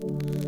body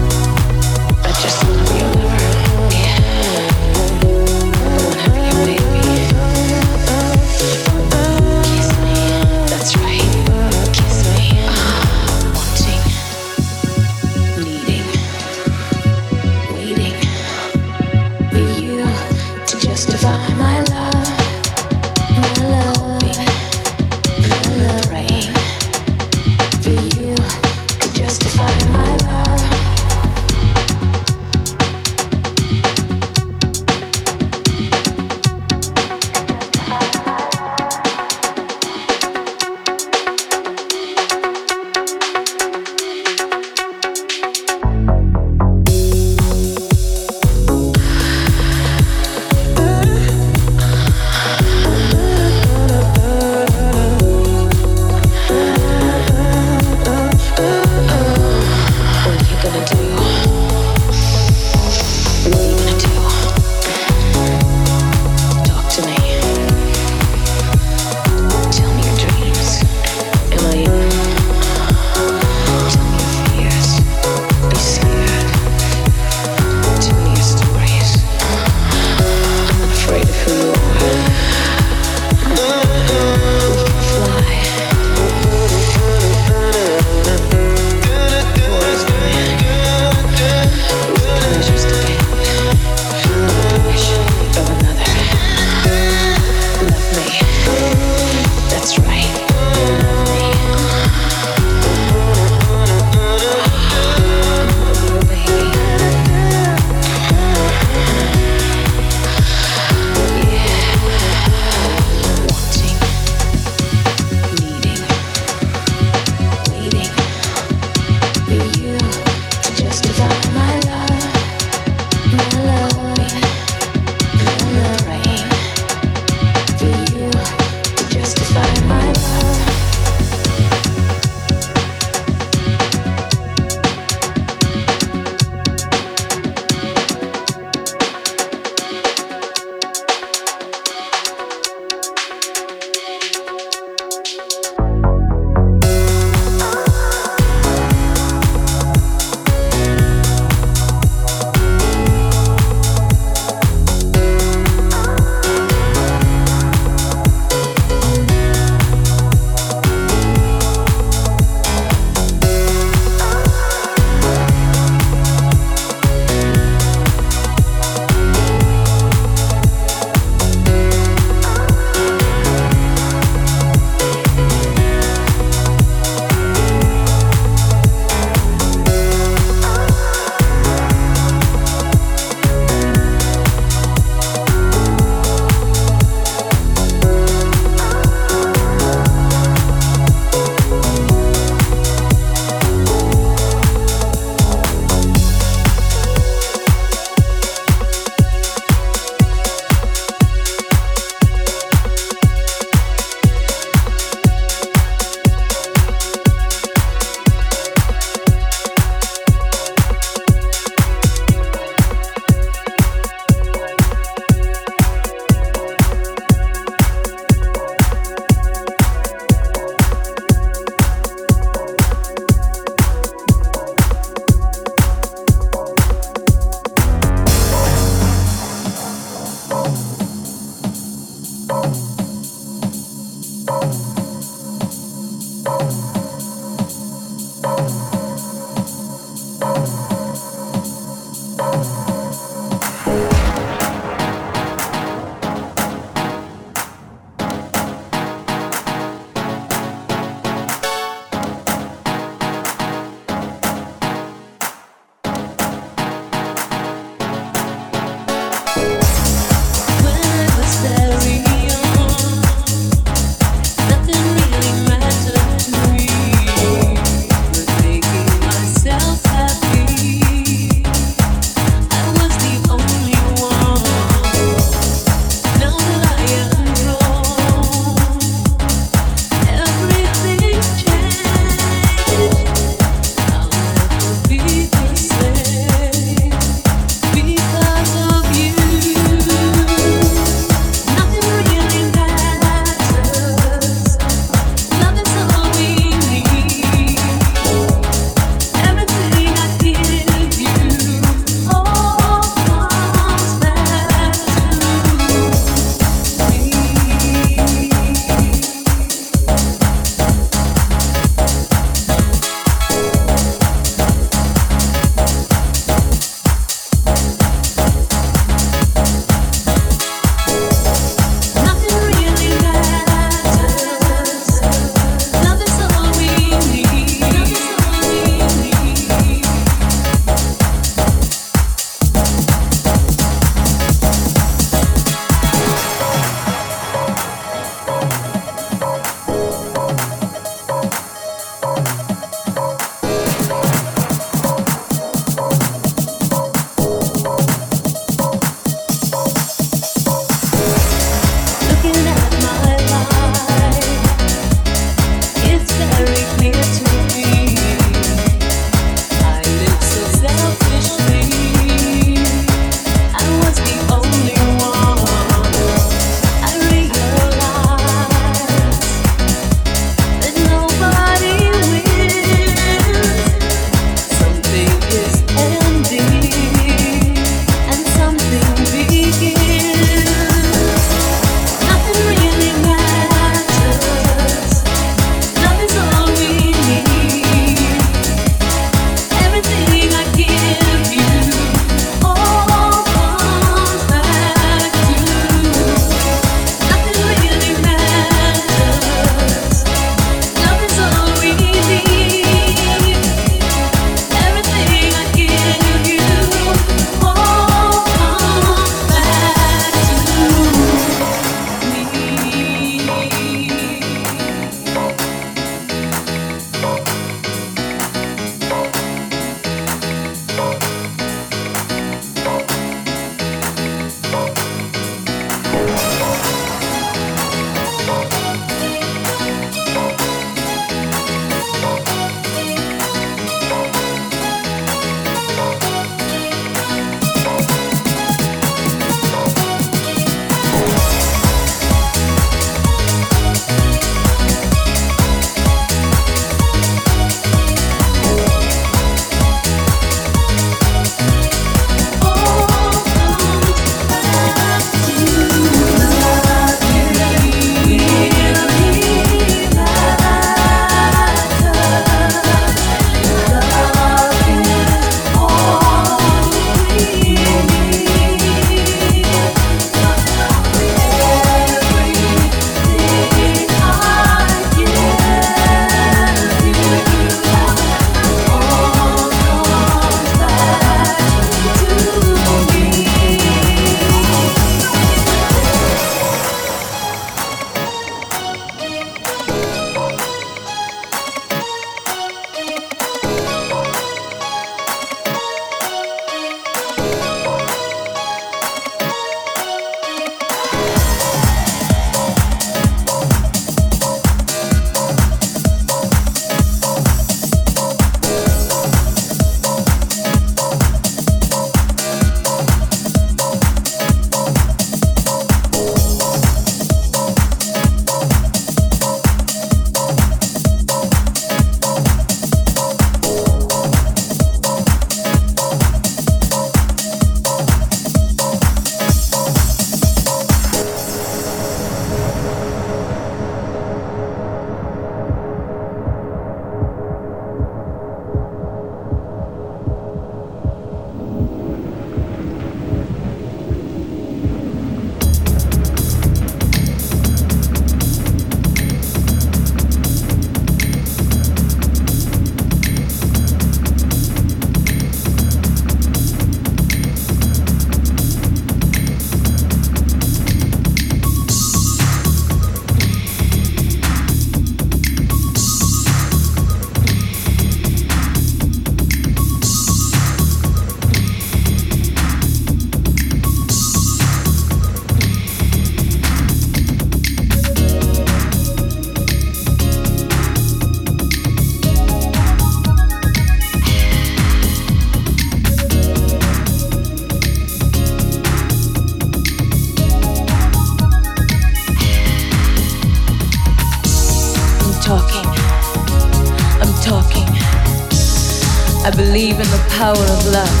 power of love.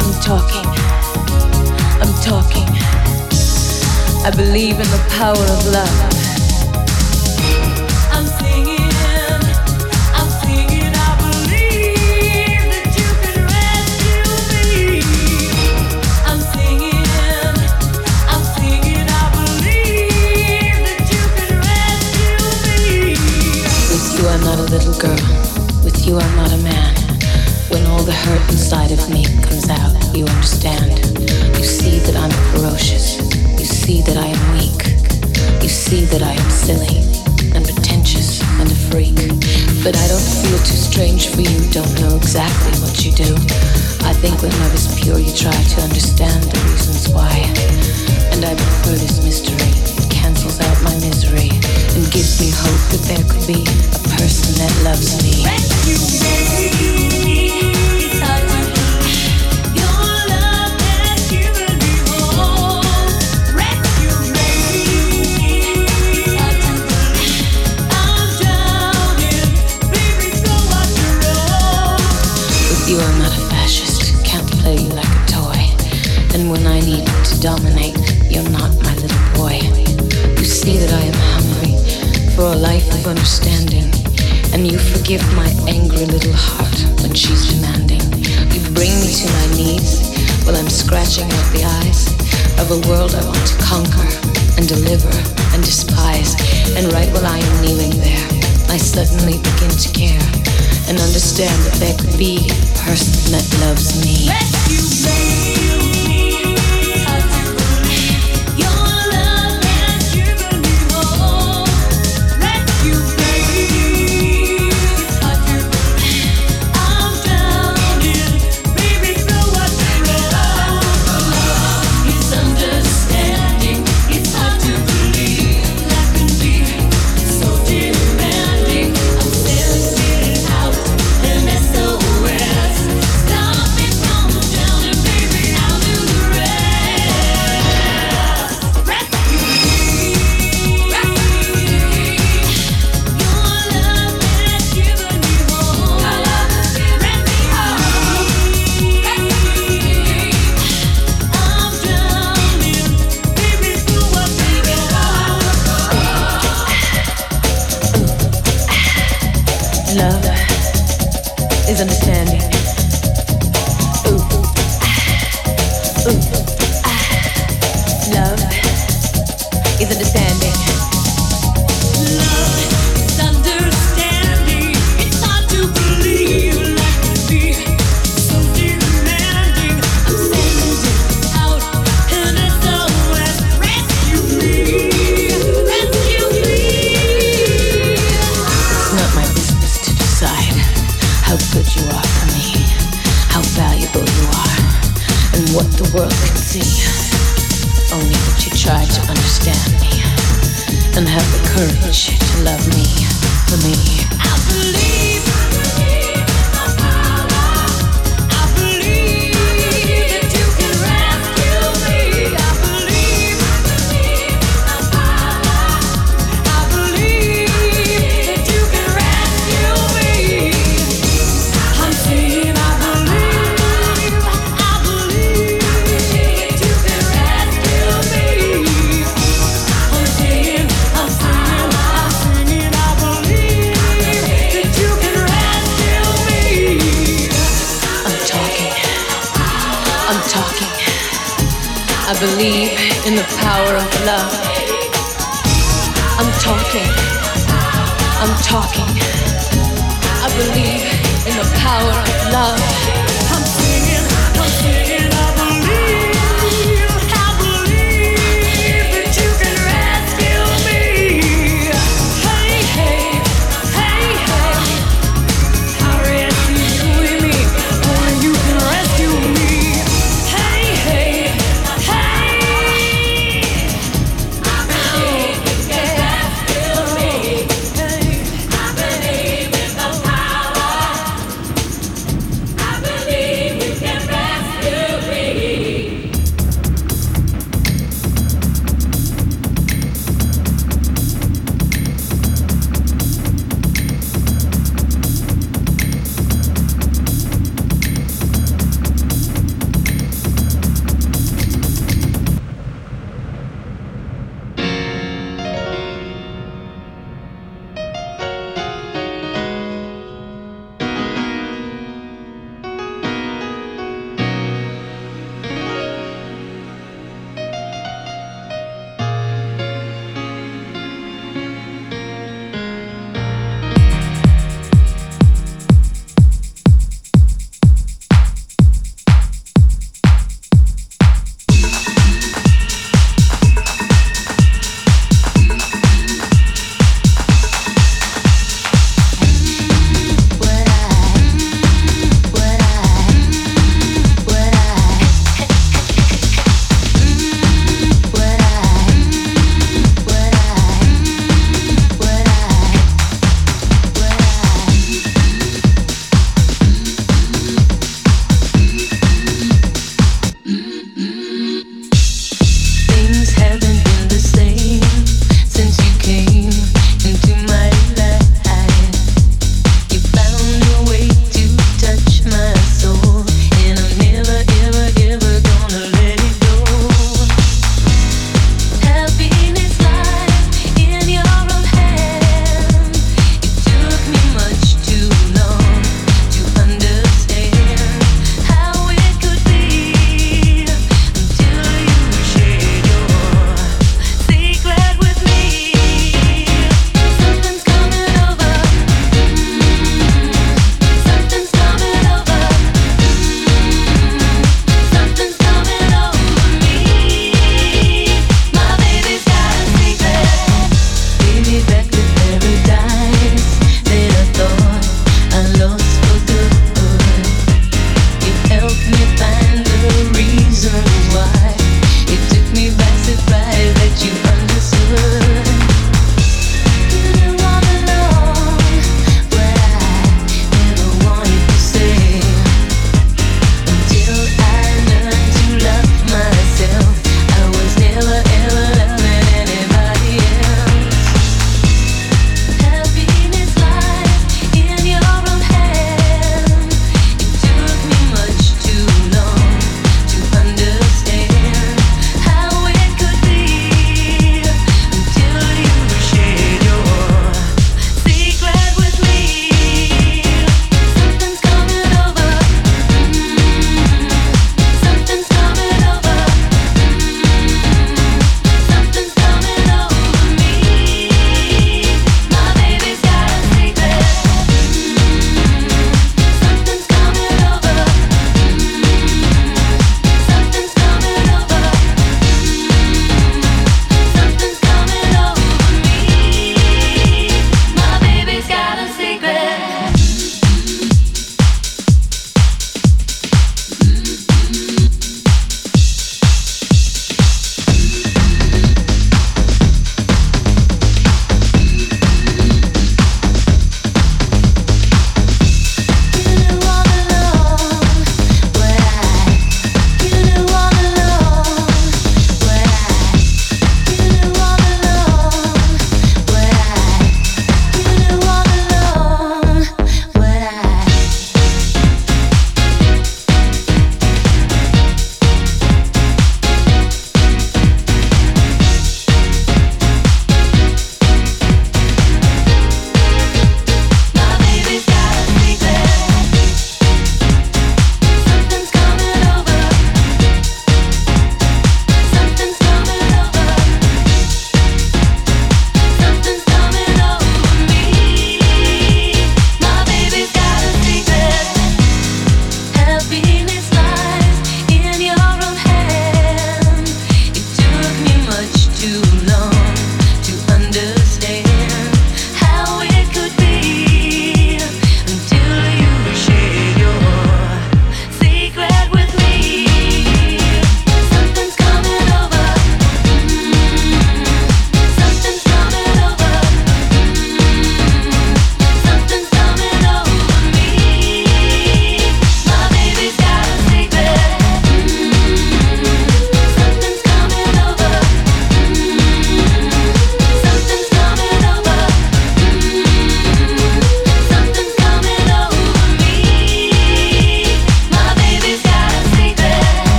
I'm talking. I'm talking. I believe in the power of love.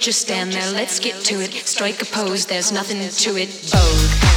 Just stand there, let's get to it. Strike a pose, there's nothing to it. Vogue.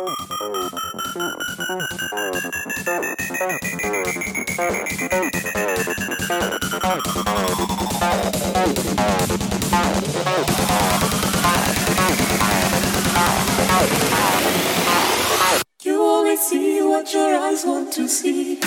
You only see what your eyes want to see.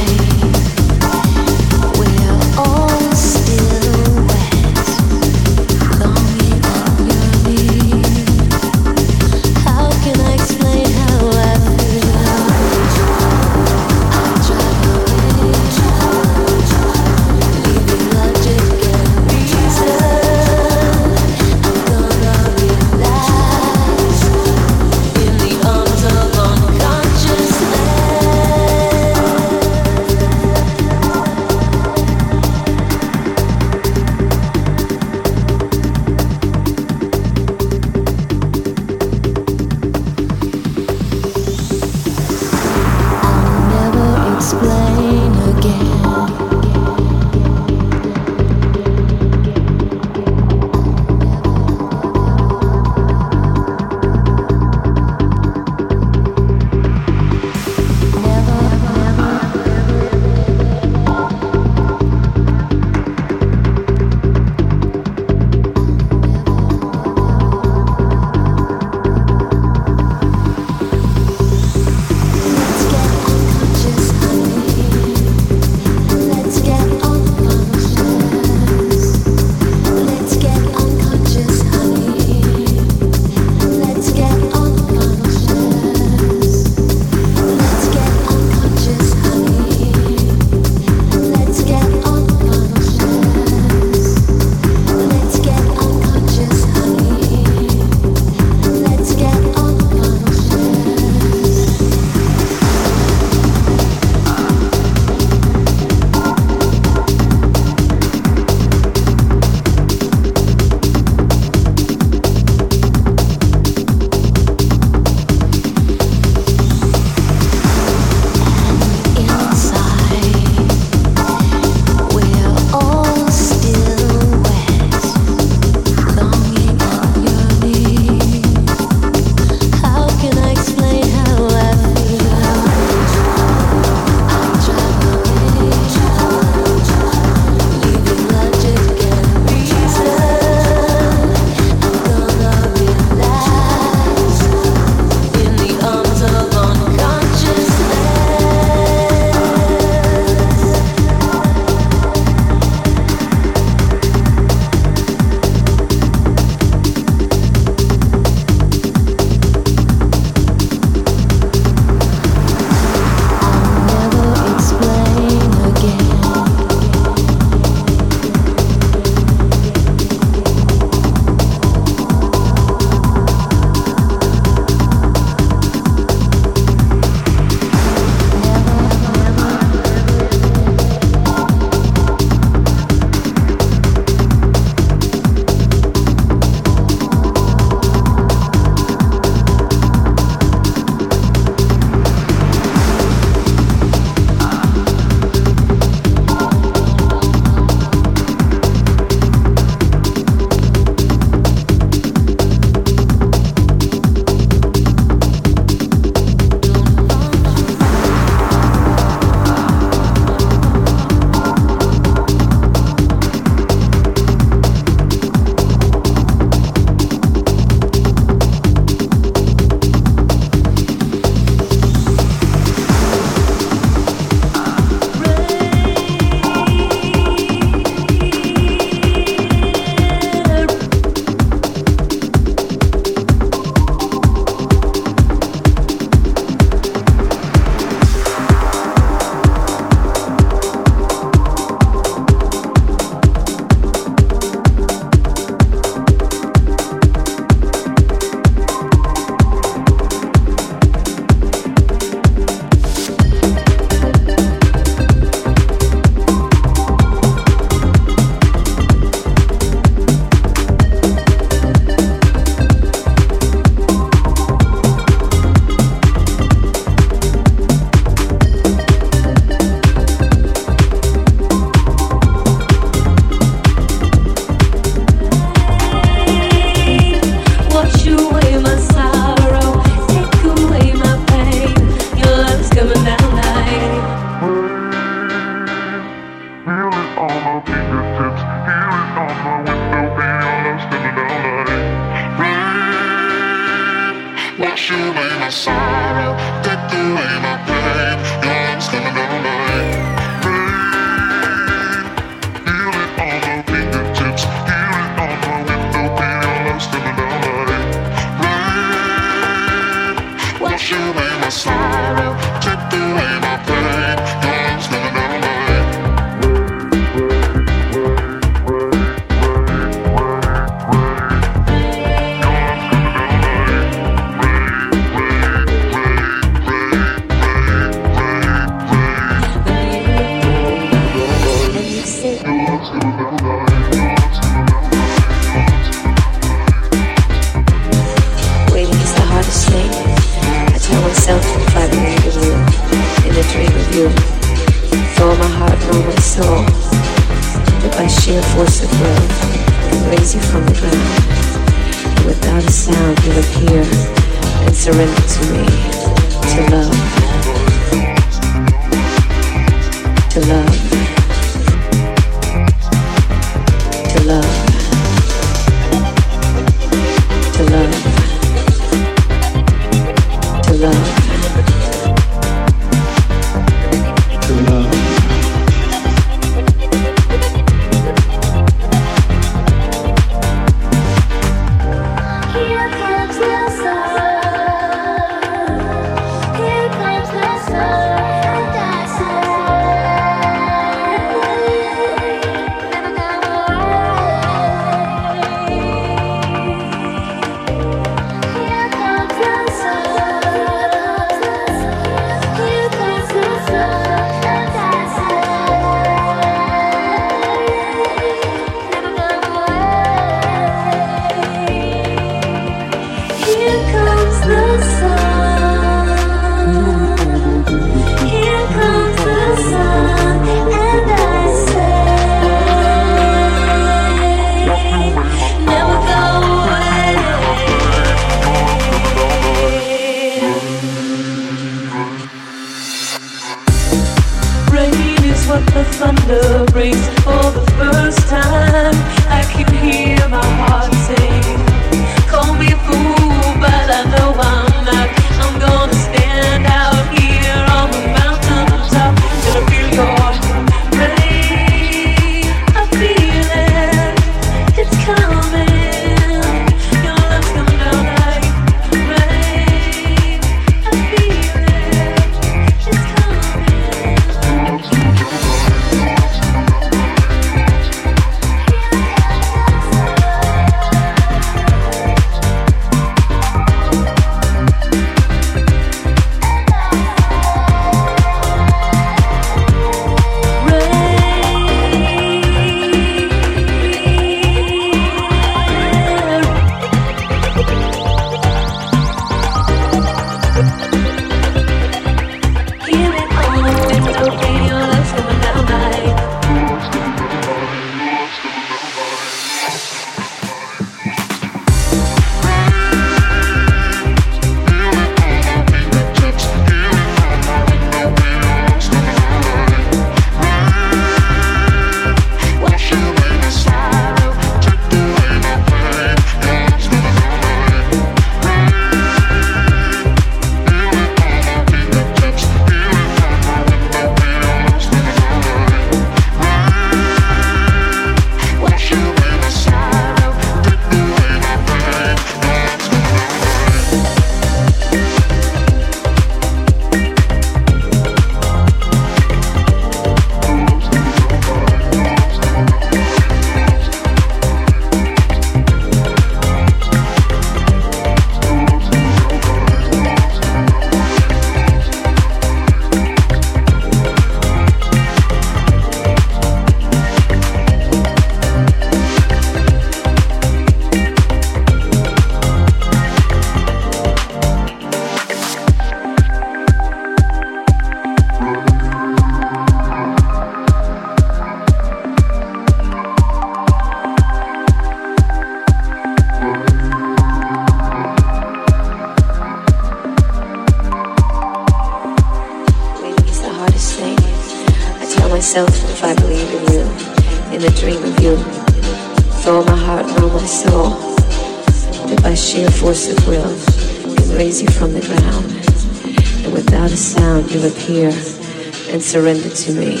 Surrender to me,